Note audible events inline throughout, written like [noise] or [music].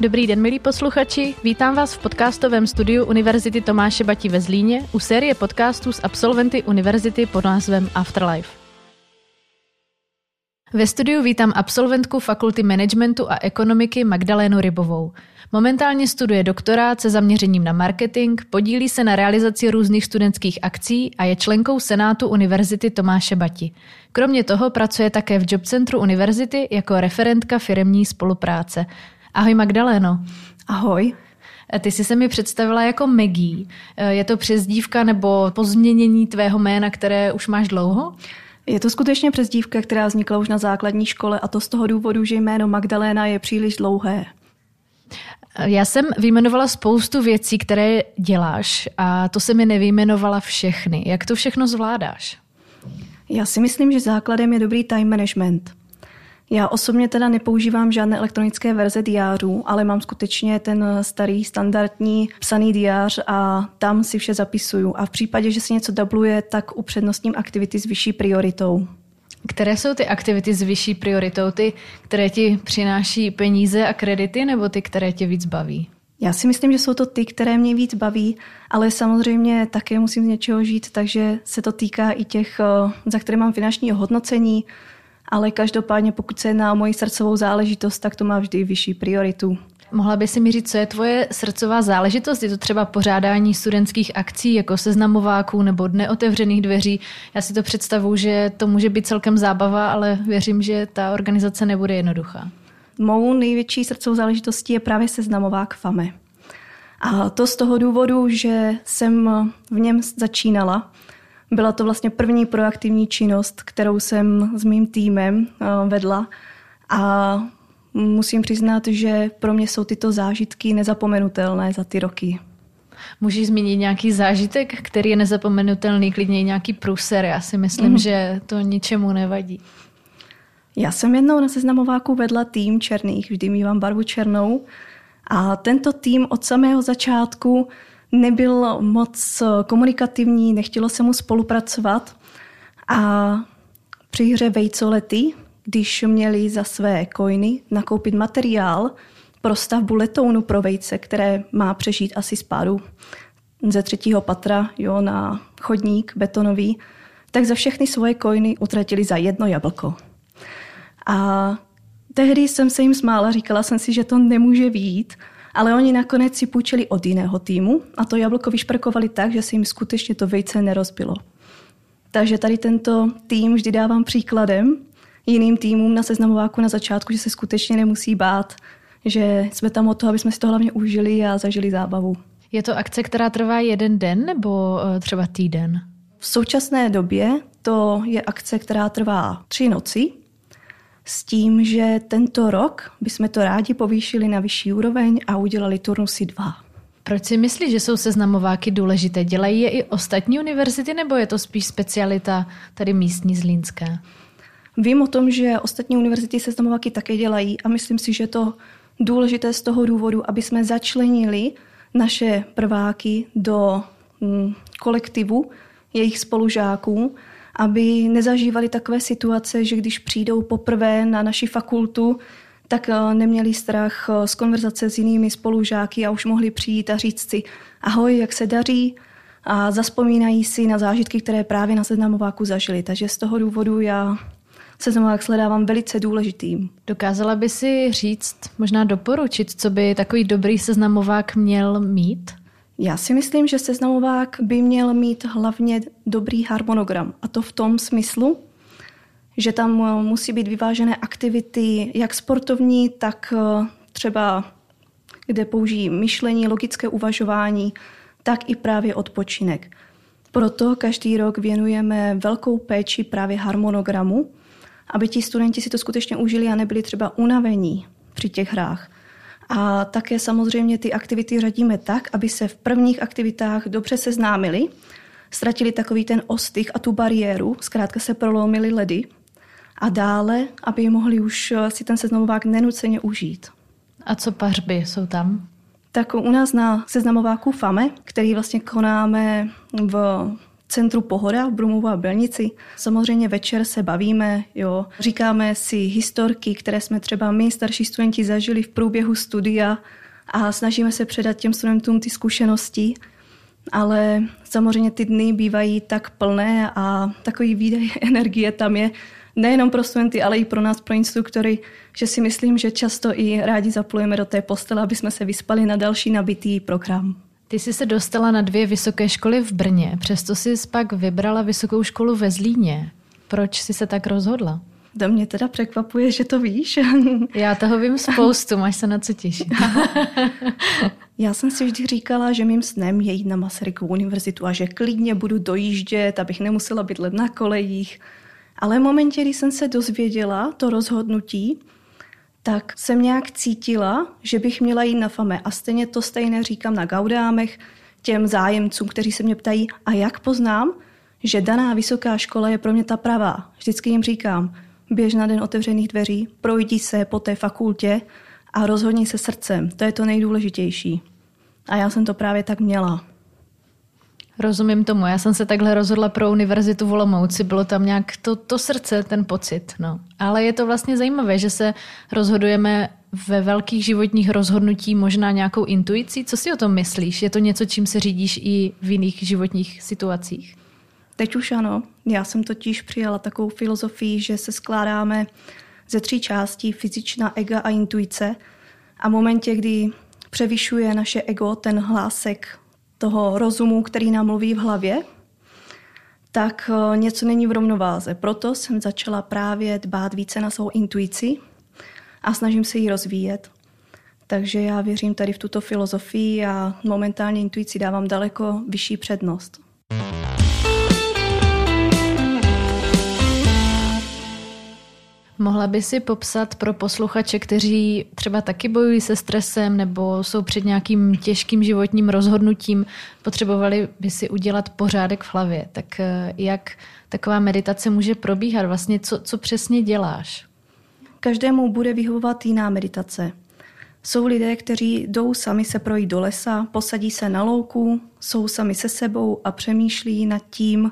Dobrý den, milí posluchači. Vítám vás v podcastovém studiu Univerzity Tomáše Bati ve Zlíně u série podcastů s absolventy univerzity pod názvem Afterlife. Ve studiu vítám absolventku Fakulty managementu a ekonomiky Magdalénu Rybovou. Momentálně studuje doktorát se zaměřením na marketing, podílí se na realizaci různých studentských akcí a je členkou Senátu Univerzity Tomáše Bati. Kromě toho pracuje také v Jobcentru univerzity jako referentka firemní spolupráce. Ahoj Magdaléno. Ahoj. Ty jsi se mi představila jako Maggie. Je to přezdívka nebo pozměnění tvého jména, které už máš dlouho? Je to skutečně přezdívka, která vznikla už na základní škole a to z toho důvodu, že jméno Magdaléna je příliš dlouhé. Já jsem vyjmenovala spoustu věcí, které děláš a to se mi nevyjmenovala všechny. Jak to všechno zvládáš? Já si myslím, že základem je dobrý time management. Já osobně teda nepoužívám žádné elektronické verze diářů, ale mám skutečně ten starý standardní psaný diář a tam si vše zapisuju. A v případě, že se něco dubluje, tak upřednostním aktivity s vyšší prioritou. Které jsou ty aktivity s vyšší prioritou? Ty, které ti přináší peníze a kredity, nebo ty, které tě víc baví? Já si myslím, že jsou to ty, které mě víc baví, ale samozřejmě také musím z něčeho žít, takže se to týká i těch, eh, za které mám finanční hodnocení, ale každopádně pokud se jedná o moji srdcovou záležitost, tak to má vždy vyšší prioritu. Mohla by si mi říct, co je tvoje srdcová záležitost? Je to třeba pořádání studentských akcí jako seznamováků nebo dne otevřených dveří? Já si to představuji, že to může být celkem zábava, ale věřím, že ta organizace nebude jednoduchá. Mou největší srdcovou záležitostí je právě seznamovák FAME. A to z toho důvodu, že jsem v něm začínala. Byla to vlastně první proaktivní činnost, kterou jsem s mým týmem eh, vedla a musím přiznat, že pro mě jsou tyto zážitky nezapomenutelné za ty roky. Můžeš zmínit nějaký zážitek, který je nezapomenutelný, klidně nějaký průser. Já si myslím, mm. že to ničemu nevadí. Já jsem jednou na seznamováku vedla tým černých, vždy mývám barvu černou. A tento tým od samého začátku nebyl moc komunikativní, nechtělo se mu spolupracovat. A při hře Vejcolety, když měli za své coiny nakoupit materiál pro stavbu letounu pro vejce, které má přežít asi spádu ze třetího patra jo, na chodník betonový, tak za všechny svoje coiny utratili za jedno jablko. A tehdy jsem se jim smála, říkala jsem si, že to nemůže být, ale oni nakonec si půjčili od jiného týmu a to jablko vyšprkovali tak, že se jim skutečně to vejce nerozbilo. Takže tady tento tým vždy dávám příkladem jiným týmům na seznamováku na začátku, že se skutečně nemusí bát, že jsme tam o to, aby jsme si to hlavně užili a zažili zábavu. Je to akce, která trvá jeden den nebo eh, třeba týden? V současné době to je akce, která trvá tři noci s tím, že tento rok bychom to rádi povýšili na vyšší úroveň a udělali turnusy dva. Proč si myslíš, že jsou seznamováky důležité? Dělají je i ostatní univerzity nebo je to spíš specialita tady místní zlínské? Vím o tom, že ostatní univerzity seznamováky také dělají a myslím si, že to důležité z toho důvodu, aby jsme začlenili naše prváky do mm, kolektivu jejich spolužáků aby nezažívali takové situace, že když přijdou poprvé na naši fakultu, tak eh, neměli strach eh, z konverzace s jinými spolužáky a už mohli přijít a říct si ahoj, jak se daří a zaspomínají si na zážitky, které právě na seznamováku zažili. Takže z toho důvodu já seznamovák sledávám velice důležitým. Dokázala by si říct, možná doporučit, co by takový dobrý seznamovák měl mít? Já si myslím, že seznamovák by měl mít hlavně dobrý harmonogram. A to v tom smyslu, že tam eh, musí být vyvážené aktivity, jak sportovní, tak eh, třeba kde použijí myšlení, logické uvažování, tak i právě odpočinek. Proto každý rok věnujeme velkou péči právě harmonogramu, aby ti studenti si to skutečně užili a nebyli třeba unavení při těch hrách. A také samozřejmě ty aktivity řadíme tak, aby se v prvních aktivitách dobře seznámili, ztratili takový ten ostych a tu bariéru, zkrátka se prolomili ledy a dále, aby mohli už si ten seznamovák nenuceně užít. A co pařby jsou tam? Tak u nás na seznamováku FAME, který vlastně konáme v centru Pohoda v Brumovu a Belnici. Samozřejmě večer se bavíme, jo. říkáme si historky, které jsme třeba my, starší studenti, zažili v průběhu studia a snažíme se předat těm studentům ty zkušenosti. Ale samozřejmě ty dny bývají tak plné a takový výdej [laughs] energie tam je, nejenom pro studenty, ale i pro nás, pro instruktory, že si myslím, že často i rádi zaplujeme do té postele, aby jsme se vyspali na další nabitý program. Ty jsi se dostala na dvě vysoké školy v Brně, přesto jsi pak vybrala vysokou školu ve Zlíně. Proč jsi se tak rozhodla? To mě teda překvapuje, že to víš. Já toho vím spoustu, máš se na co těšit. [laughs] Já jsem si vždy říkala, že mým snem je jít na Masarykovu univerzitu a že klidně budu dojíždět, abych nemusela bydlet na kolejích. Ale v momentě, kdy jsem se dozvěděla to rozhodnutí, tak jsem nějak cítila, že bych měla jít na FAME. A stejně to stejné říkám na Gaudámech těm zájemcům, kteří se mě ptají, a jak poznám, že daná vysoká škola je pro mě ta pravá. Vždycky jim říkám, běž na den otevřených dveří, projdi se po té fakultě a rozhodni se srdcem. To je to nejdůležitější. A já jsem to právě tak měla. Rozumím tomu. Já jsem se takhle rozhodla pro univerzitu v Olomouci. Bylo tam nějak to, to srdce, ten pocit. No. Ale je to vlastně zajímavé, že se rozhodujeme ve velkých životních rozhodnutí možná nějakou intuicí. Co si o tom myslíš? Je to něco, čím se řídíš i v jiných životních situacích? Teď už ano. Já jsem totiž přijala takovou filozofii, že se skládáme ze tří částí, fyzičná, ega a intuice. A v momentě, kdy převyšuje naše ego, ten hlásek toho rozumu, který nám mluví v hlavě, tak eh, něco není v rovnováze. Proto jsem začala právě dbát více na svou intuici a snažím se ji rozvíjet. Takže já věřím tady v tuto filozofii a momentálně intuici dávám daleko vyšší přednost. Mohla by si popsat pro posluchače, kteří třeba taky bojují se stresem nebo jsou před nějakým těžkým životním rozhodnutím, potřebovali by si udělat pořádek v hlavě. Tak eh, jak taková meditace může probíhat? Vlastně co, co přesně děláš? Každému bude vyhovovat jiná meditace. Jsou lidé, kteří jdou sami se projít do lesa, posadí se na louku, jsou sami se sebou a přemýšlí nad tím,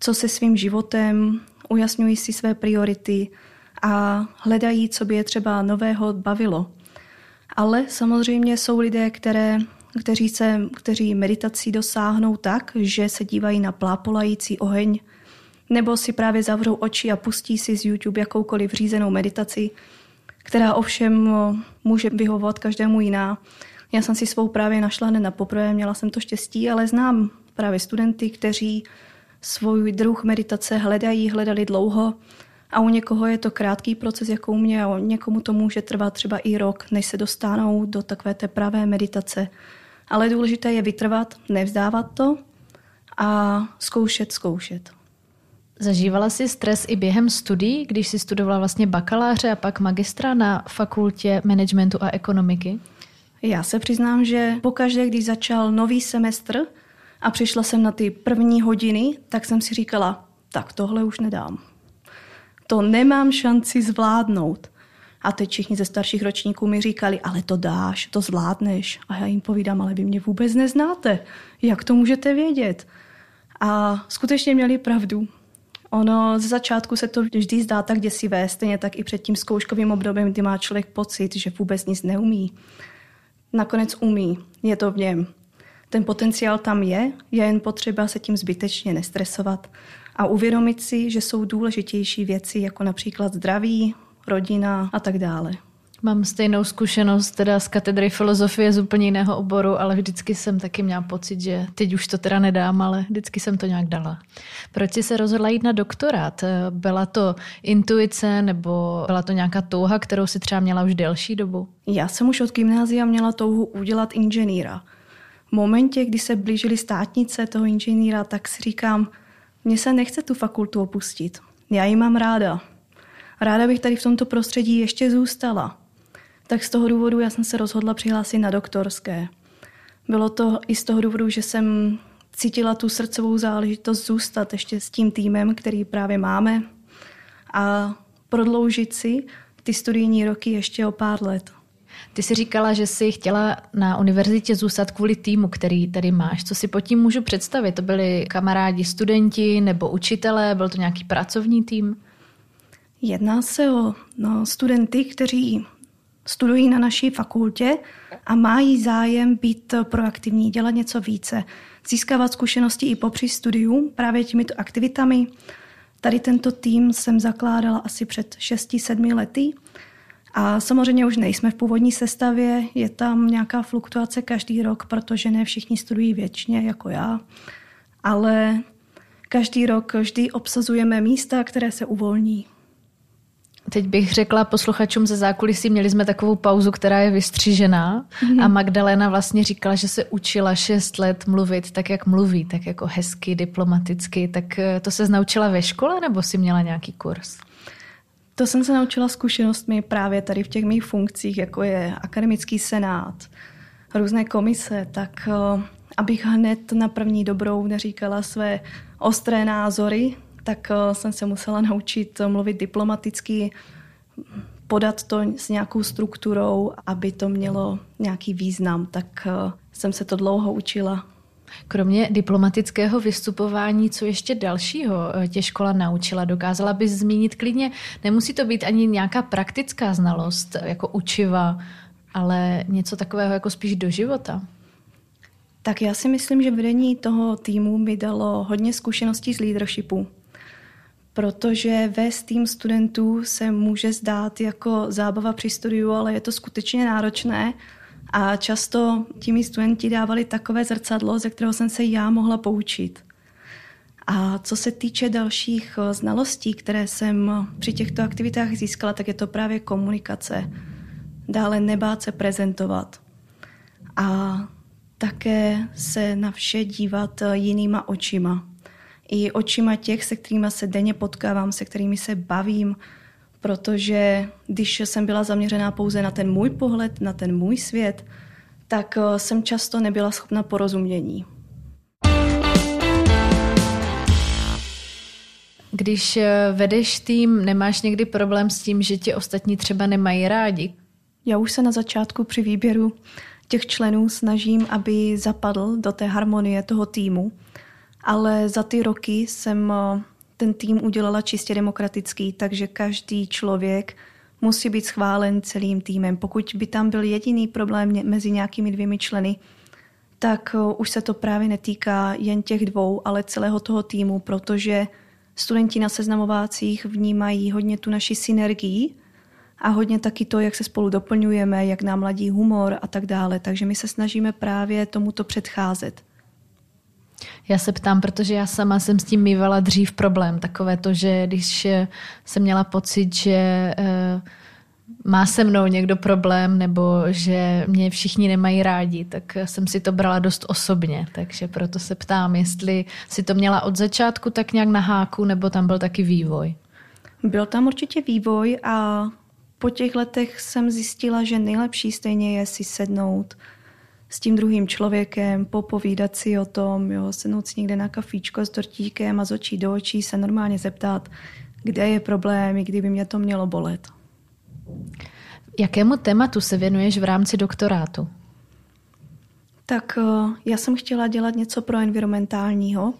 co se svým životem, ujasňují si své priority, a hledají, co by je třeba nového bavilo. Ale samozřejmě jsou lidé, které, kteří, se, kteří meditací dosáhnou tak, že se dívají na plápolající oheň, nebo si právě zavřou oči a pustí si z YouTube jakoukoliv řízenou meditaci, která ovšem může vyhovovat každému jiná. Já jsem si svou právě našla hned na poprvé, měla jsem to štěstí, ale znám právě studenty, kteří svůj druh meditace hledají, hledali dlouho a u někoho je to krátký proces, jako u mě, a někomu to může trvat třeba i rok, než se dostanou do takové té pravé meditace. Ale důležité je vytrvat, nevzdávat to a zkoušet, zkoušet. Zažívala jsi stres i během studií, když jsi studovala vlastně bakaláře a pak magistra na fakultě managementu a ekonomiky? Já se přiznám, že pokaždé, když začal nový semestr a přišla jsem na ty první hodiny, tak jsem si říkala, tak tohle už nedám to nemám šanci zvládnout. A teď všichni ze starších ročníků mi říkali, ale to dáš, to zvládneš. A já jim povídám, ale vy mě vůbec neznáte. Jak to můžete vědět? A skutečně měli pravdu. Ono z začátku se to vždy zdá tak děsivé, stejně tak i před tím zkouškovým obdobím, kdy má člověk pocit, že vůbec nic neumí. Nakonec umí, je to v něm. Ten potenciál tam je, je jen potřeba se tím zbytečně nestresovat a uvědomit si, že jsou důležitější věci, jako například zdraví, rodina a tak dále. Mám stejnou zkušenost teda z katedry filozofie z úplně jiného oboru, ale vždycky jsem taky měla pocit, že teď už to teda nedám, ale vždycky jsem to nějak dala. Proč jsi se rozhodla jít na doktorát? Byla to intuice nebo byla to nějaká touha, kterou si třeba měla už delší dobu? Já jsem už od gymnázia měla touhu udělat inženýra. V momentě, kdy se blížily státnice toho inženýra, tak si říkám, mně se nechce tu fakultu opustit. Já ji mám ráda. Ráda bych tady v tomto prostředí ještě zůstala. Tak z toho důvodu já jsem se rozhodla přihlásit na doktorské. Bylo to i z toho důvodu, že jsem cítila tu srdcovou záležitost zůstat ještě s tím týmem, který právě máme a prodloužit si ty studijní roky ještě o pár let. Ty jsi říkala, že jsi chtěla na univerzitě zůstat kvůli týmu, který tady máš. Co si pod tím můžu představit? To byli kamarádi, studenti nebo učitelé? Byl to nějaký pracovní tým? Jedná se o no, studenty, kteří studují na naší fakultě a mají zájem být proaktivní, dělat něco více, získávat zkušenosti i popři studiu právě těmito aktivitami. Tady tento tým jsem zakládala asi před 6-7 lety a samozřejmě už nejsme v původní sestavě, je tam nějaká fluktuace každý rok, protože ne všichni studují věčně jako já, ale každý rok vždy obsazujeme místa, které se uvolní. Teď bych řekla posluchačům ze zákulisí, měli jsme takovou pauzu, která je vystřížená mm-hmm. a Magdalena vlastně říkala, že se učila šest let mluvit tak, jak mluví, tak jako hezky, diplomaticky. Tak eh, to se naučila ve škole nebo si měla nějaký kurz? To jsem se naučila zkušenostmi právě tady v těch mých funkcích, jako je akademický senát, různé komise, tak eh, abych hned na první dobrou neříkala své ostré názory, tak eh, jsem se musela naučit mluvit diplomaticky, podat to s nějakou strukturou, aby to mělo nějaký význam. Tak eh, jsem se to dlouho učila. Kromě diplomatického vystupování, co ještě dalšího eh, tě škola naučila? Dokázala bys zmínit klidně, nemusí to být ani nějaká praktická znalost, jako učiva, ale něco takového jako spíš do života? Tak já si myslím, že vedení toho týmu mi dalo hodně zkušeností z leadershipu protože vést tým studentů se může zdát jako zábava při studiu, ale je to skutečně náročné a často ti studenti dávali takové zrcadlo, ze kterého jsem se já mohla poučit. A co se týče dalších eh, znalostí, které jsem při těchto aktivitách získala, tak je to právě komunikace. Dále nebát se prezentovat. A také se na vše dívat eh, jinýma očima i očima těch, se kterými se denně potkávám, se kterými se bavím, protože když jsem byla zaměřená pouze na ten můj pohled, na ten můj svět, tak eh, jsem často nebyla schopna porozumění. Když eh, vedeš tým, nemáš někdy problém s tím, že ti ostatní třeba nemají rádi? Já už se na začátku při výběru těch členů snažím, aby zapadl do té harmonie toho týmu ale za ty roky jsem eh, ten tým udělala čistě demokratický, takže každý člověk musí být schválen celým týmem. Pokud by tam byl jediný problém mezi nějakými dvěmi členy, tak eh, už se to právě netýká jen těch dvou, ale celého toho týmu, protože studenti na seznamovácích vnímají hodně tu naši synergii a hodně taky to, jak se spolu doplňujeme, jak nám ladí humor a tak dále. Takže my se snažíme právě tomuto předcházet. Já se ptám, protože já sama jsem s tím mývala dřív problém. Takové to, že když jsem měla pocit, že eh, má se mnou někdo problém nebo že mě všichni nemají rádi, tak jsem si to brala dost osobně. Takže proto se ptám, jestli si to měla od začátku tak nějak na háku nebo tam byl taky vývoj. Byl tam určitě vývoj a po těch letech jsem zjistila, že nejlepší stejně je si sednout s tím druhým člověkem, popovídat si o tom, jo, sednout si někde na kafíčko s dortíkem a z očí do očí se normálně zeptat, kde je problém, i kdyby mě to mělo bolet. Jakému tématu se věnuješ v rámci doktorátu? Tak eh, já jsem chtěla dělat něco pro environmentálního,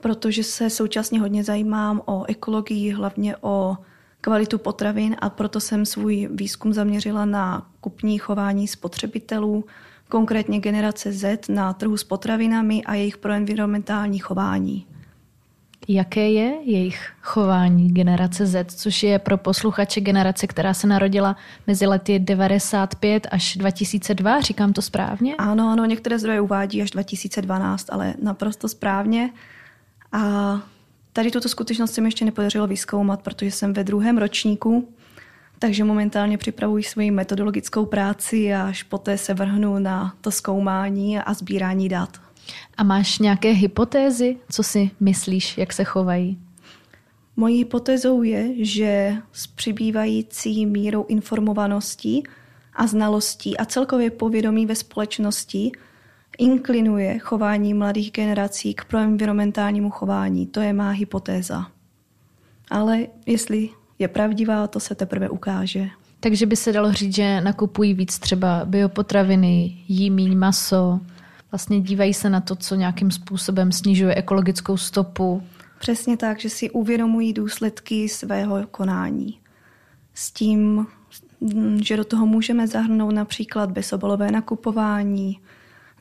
protože se současně hodně zajímám o ekologii, hlavně o kvalitu potravin a proto jsem svůj výzkum zaměřila na kupní chování spotřebitelů, konkrétně generace Z na trhu s potravinami a jejich proenvironmentální chování. Jaké je jejich chování generace Z, což je pro posluchače generace, která se narodila mezi lety 95 až 2002, říkám to správně? Ano, ano, některé zdroje uvádí až 2012, ale naprosto správně. A tady tuto skutečnost se mi ještě nepodařilo vyskoumat, protože jsem ve druhém ročníku takže momentálně připravuji svoji metodologickou práci a až poté se vrhnu na to zkoumání a sbírání dat. A máš nějaké hypotézy, co si myslíš, jak se chovají? Mojí hypotézou je, že s přibývající mírou informovanosti a znalostí a celkově povědomí ve společnosti inklinuje chování mladých generací k proenvironmentálnímu chování. To je má hypotéza. Ale jestli je pravdivá, to se teprve ukáže. Takže by se dalo říct, že nakupují víc třeba biopotraviny, jí míň maso, vlastně dívají se na to, co nějakým způsobem snižuje ekologickou stopu. Přesně tak, že si uvědomují důsledky svého konání. S tím, že do toho můžeme zahrnout například bezobalové nakupování,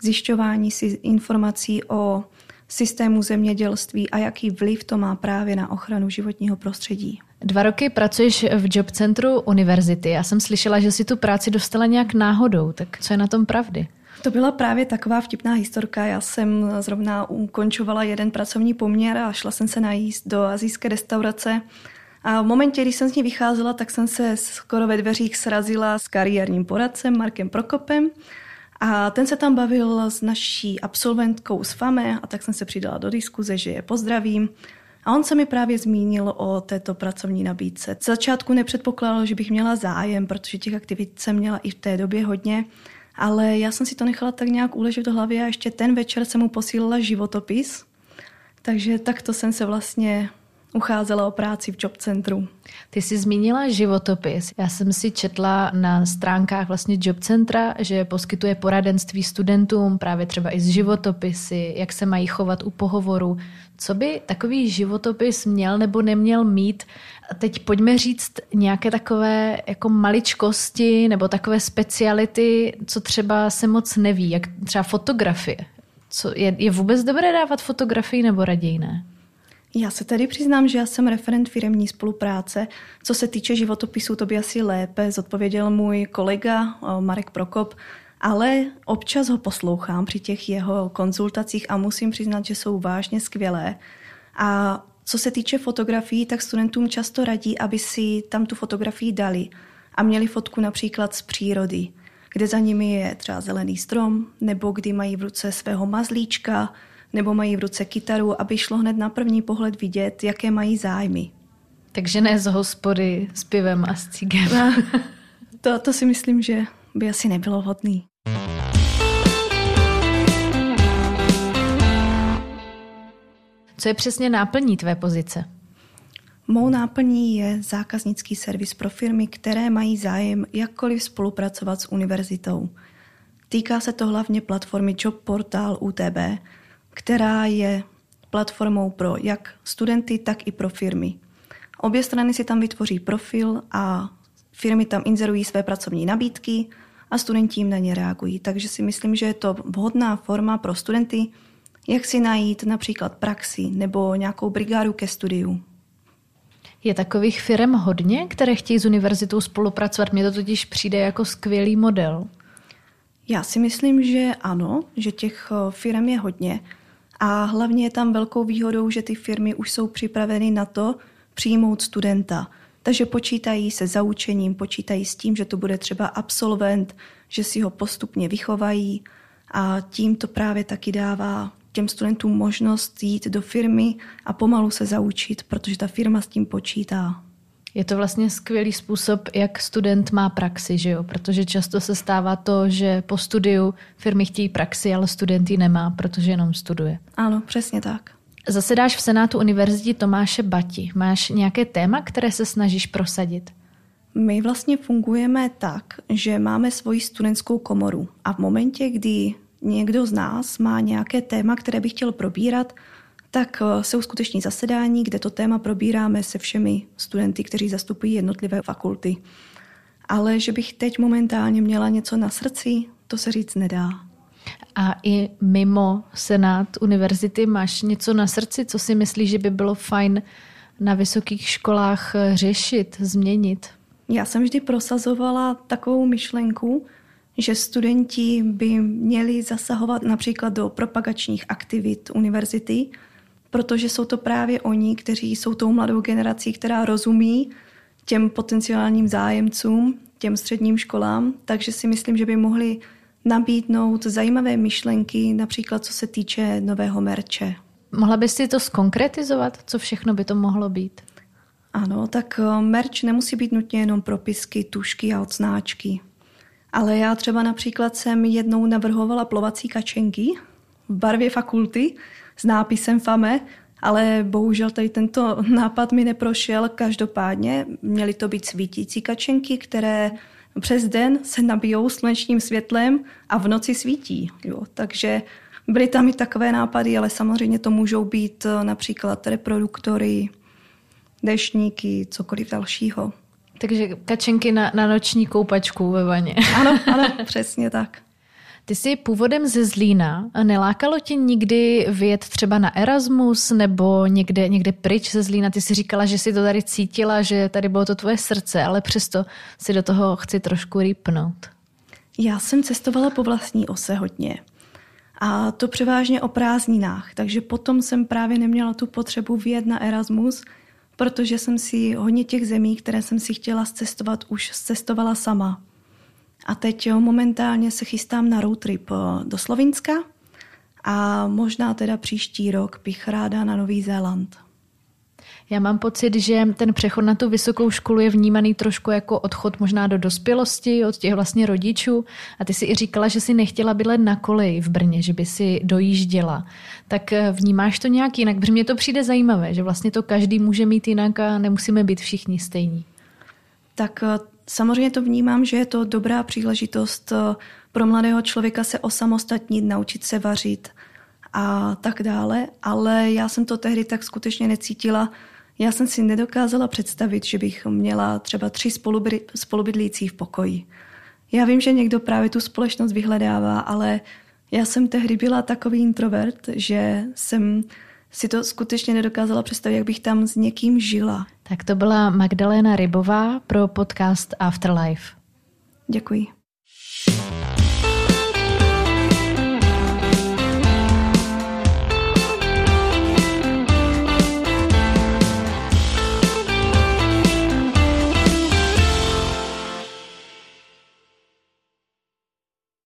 zjišťování si informací o systému zemědělství a jaký vliv to má právě na ochranu životního prostředí. Dva roky pracuješ v Job Centru univerzity. Já jsem slyšela, že si tu práci dostala nějak náhodou. Tak co je na tom pravdy? To byla právě taková vtipná historka. Já jsem zrovna ukončovala jeden pracovní poměr a šla jsem se najíst do azijské restaurace. A v momentě, kdy jsem z ní vycházela, tak jsem se skoro ve dveřích srazila s kariérním poradcem Markem Prokopem. A ten se tam bavil s naší absolventkou z FAME a tak jsem se přidala do diskuze, že je pozdravím. A on se mi právě zmínil o této pracovní nabídce. Z začátku nepředpokládal, že bych měla zájem, protože těch aktivit jsem měla i v té době hodně, ale já jsem si to nechala tak nějak uležet do hlavy a ještě ten večer jsem mu posílala životopis. Takže takto jsem se vlastně ucházela o práci v job centru. Ty jsi zmínila životopis. Já jsem si četla na stránkách vlastně job centra, že poskytuje poradenství studentům právě třeba i z životopisy, jak se mají chovat u pohovoru. Co by takový životopis měl nebo neměl mít? Teď pojďme říct nějaké takové jako maličkosti nebo takové speciality, co třeba se moc neví, jak třeba fotografie. Co, je, je vůbec dobré dávat fotografii nebo raději ne? Já se tedy přiznám, že já jsem referent firemní spolupráce. Co se týče životopisu, to by asi lépe zodpověděl můj kolega Marek Prokop, ale občas ho poslouchám při těch jeho konzultacích a musím přiznat, že jsou vážně skvělé. A co se týče fotografií, tak studentům často radí, aby si tam tu fotografii dali a měli fotku například z přírody, kde za nimi je třeba zelený strom, nebo kdy mají v ruce svého mazlíčka, nebo mají v ruce kytaru, aby šlo hned na první pohled vidět, jaké mají zájmy. Takže ne z hospody s pivem a s cígem. [laughs] to, to si myslím, že by asi nebylo vhodný. Co je přesně náplní tvé pozice? Mou náplní je zákaznický servis pro firmy, které mají zájem jakkoliv spolupracovat s univerzitou. Týká se to hlavně platformy Job Portal UTB, která je platformou pro jak studenty, tak i pro firmy. Obě strany si tam vytvoří profil a firmy tam inzerují své pracovní nabídky a studenti jim na ně reagují. Takže si myslím, že je to vhodná forma pro studenty, jak si najít například praxi nebo nějakou brigádu ke studiu. Je takových firm hodně, které chtějí s univerzitou spolupracovat? Mně to totiž přijde jako skvělý model. Já si myslím, že ano, že těch eh, firm je hodně. A hlavně je tam velkou výhodou, že ty firmy už jsou připraveny na to přijmout studenta. Takže počítají se zaučením, počítají s tím, že to bude třeba absolvent, že si ho postupně vychovají a tím to právě taky dává těm studentům možnost jít do firmy a pomalu se zaučit, protože ta firma s tím počítá. Je to vlastně skvělý způsob, jak student má praxi, že jo? protože často se stává to, že po studiu firmy chtějí praxi, ale student ji nemá, protože jenom studuje. Ano, přesně tak. Zasedáš v Senátu Univerzity Tomáše Bati. Máš nějaké téma, které se snažíš prosadit? My vlastně fungujeme tak, že máme svoji studentskou komoru a v momentě, kdy někdo z nás má nějaké téma, které by chtěl probírat, tak eh, se uskuteční zasedání, kde to téma probíráme se všemi studenty, kteří zastupují jednotlivé fakulty. Ale že bych teď momentálně měla něco na srdci, to se říct nedá. A i mimo Senát univerzity máš něco na srdci, co si myslíš, že by bylo fajn na vysokých školách eh, řešit, změnit? Já jsem vždy prosazovala takovou myšlenku, že studenti by měli zasahovat například do propagačních aktivit univerzity, protože jsou to právě oni, kteří jsou tou mladou generací, která rozumí těm potenciálním zájemcům, těm středním školám, takže si myslím, že by mohli nabídnout zajímavé myšlenky, například co se týče nového merče. Mohla bys si to skonkretizovat, co všechno by to mohlo být? Ano, tak eh, merč nemusí být nutně jenom propisky, tušky a odznáčky. Ale já třeba například jsem jednou navrhovala plovací kačenky v barvě fakulty s nápisem FAME ale bohužel tady tento [laughs] nápad mi neprošel. Každopádně měly to být svítící kačenky, které přes den se nabijou slunečním světlem a v noci svítí. Jo. Takže byly tam i takové nápady, ale samozřejmě to můžou být eh, například reproduktory, dešníky, cokoliv dalšího. Takže kačenky na, na noční koupačku ve vaně. [laughs] Ano, ano, [laughs] přesně tak. Ty jsi původem ze Zlína a nelákalo tě nikdy vyjet třeba na Erasmus nebo někde, někde pryč ze Zlína? Ty jsi říkala, že jsi to tady cítila, že tady bylo to tvoje srdce, ale přesto si do toho chci trošku rýpnout. Já jsem cestovala po vlastní ose hodně. A to převážně o prázdninách, takže potom jsem právě neměla tu potřebu vyjet na Erasmus, protože jsem si hodně těch zemí, které jsem si chtěla cestovat, už cestovala sama. A teď momentálně se chystám na road trip eh, do Slovinska a možná teda příští rok bych ráda na Nový Zéland. Já mám pocit, že ten přechod na tu vysokou školu je vnímaný trošku jako odchod možná do dospělosti od těch vlastně rodičů. A ty si i říkala, že si nechtěla bydlet na koleji v Brně, že by si dojížděla. Tak eh, vnímáš to nějak jinak? Protože mně to přijde zajímavé, že vlastně to každý může mít jinak a nemusíme být všichni stejní. Tak eh, samozřejmě to vnímám, že je to dobrá příležitost eh, pro mladého člověka se osamostatnit, naučit se vařit a tak dále, ale já jsem to tehdy tak skutečně necítila, já jsem si nedokázala představit, že bych měla třeba tři spolubydlící v pokoji. Já vím, že někdo právě tu společnost vyhledává, ale já jsem tehdy byla takový introvert, že jsem si to skutečně nedokázala představit, jak bych tam s někým žila. Tak to byla Magdalena Rybová pro podcast Afterlife. Děkuji.